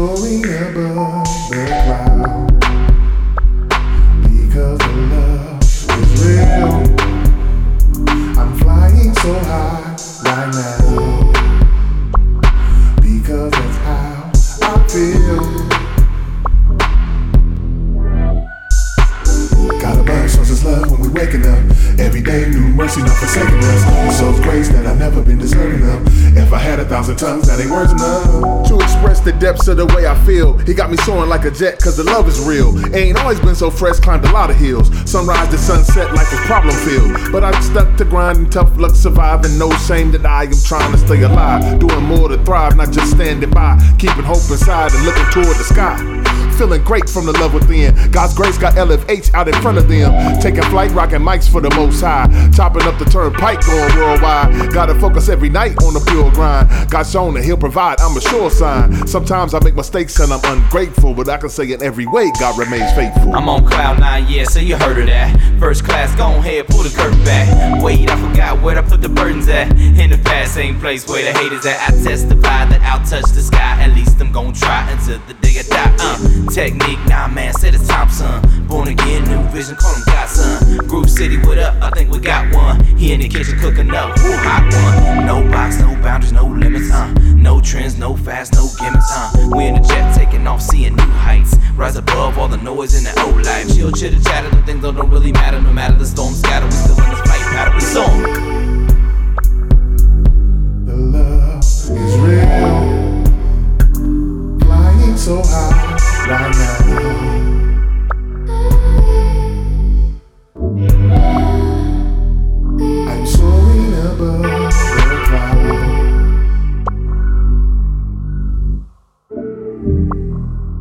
soaring above the clouds. Because the love is real. I'm flying so high right now. Waking up. Every day, new mercy, not forsaking us. So grace that I've never been deserving of. If I had a thousand tongues, that ain't words enough. To express the depths of the way I feel. He got me soaring like a jet, cause the love is real. Ain't always been so fresh, climbed a lot of hills. Sunrise to sunset, life was problem filled. But I'm stuck to grinding, tough luck surviving. No shame that I am trying to stay alive. Doing more to thrive, not just standing by. Keeping hope inside and looking toward the sky. Feeling great from the love within. God's grace got LFH out in front of them. Taking flight, rocking mics for the most high. Chopping up the turnpike, going worldwide. Gotta focus every night on the pure grind. God shown that He'll provide, I'm a sure sign. Sometimes I make mistakes and I'm ungrateful, but I can say in every way, God remains faithful. I'm on cloud nine, yeah, so you heard of that. First class, go ahead, pull the curtain back. Wait, I forgot where I put the burdens at. In the past, same place where the haters at. I testify that I'll touch the sky. At least I'm gonna try until the day technique, nah, man, said it's time, son. Born again, new vision, call him Godson. Groove City, what up? I think we got one. He in the kitchen cooking up, woo, hot one. No box, no boundaries, no limits, uh. No trends, no fast, no gimmicks, uh. We in the jet taking off, seeing new heights. Rise above all the noise in the old life. Chill, chitter, chatter, the things that don't really matter. No matter the storm scatter, we still in this flight pattern. We soar. The love is real. Flying so high right now.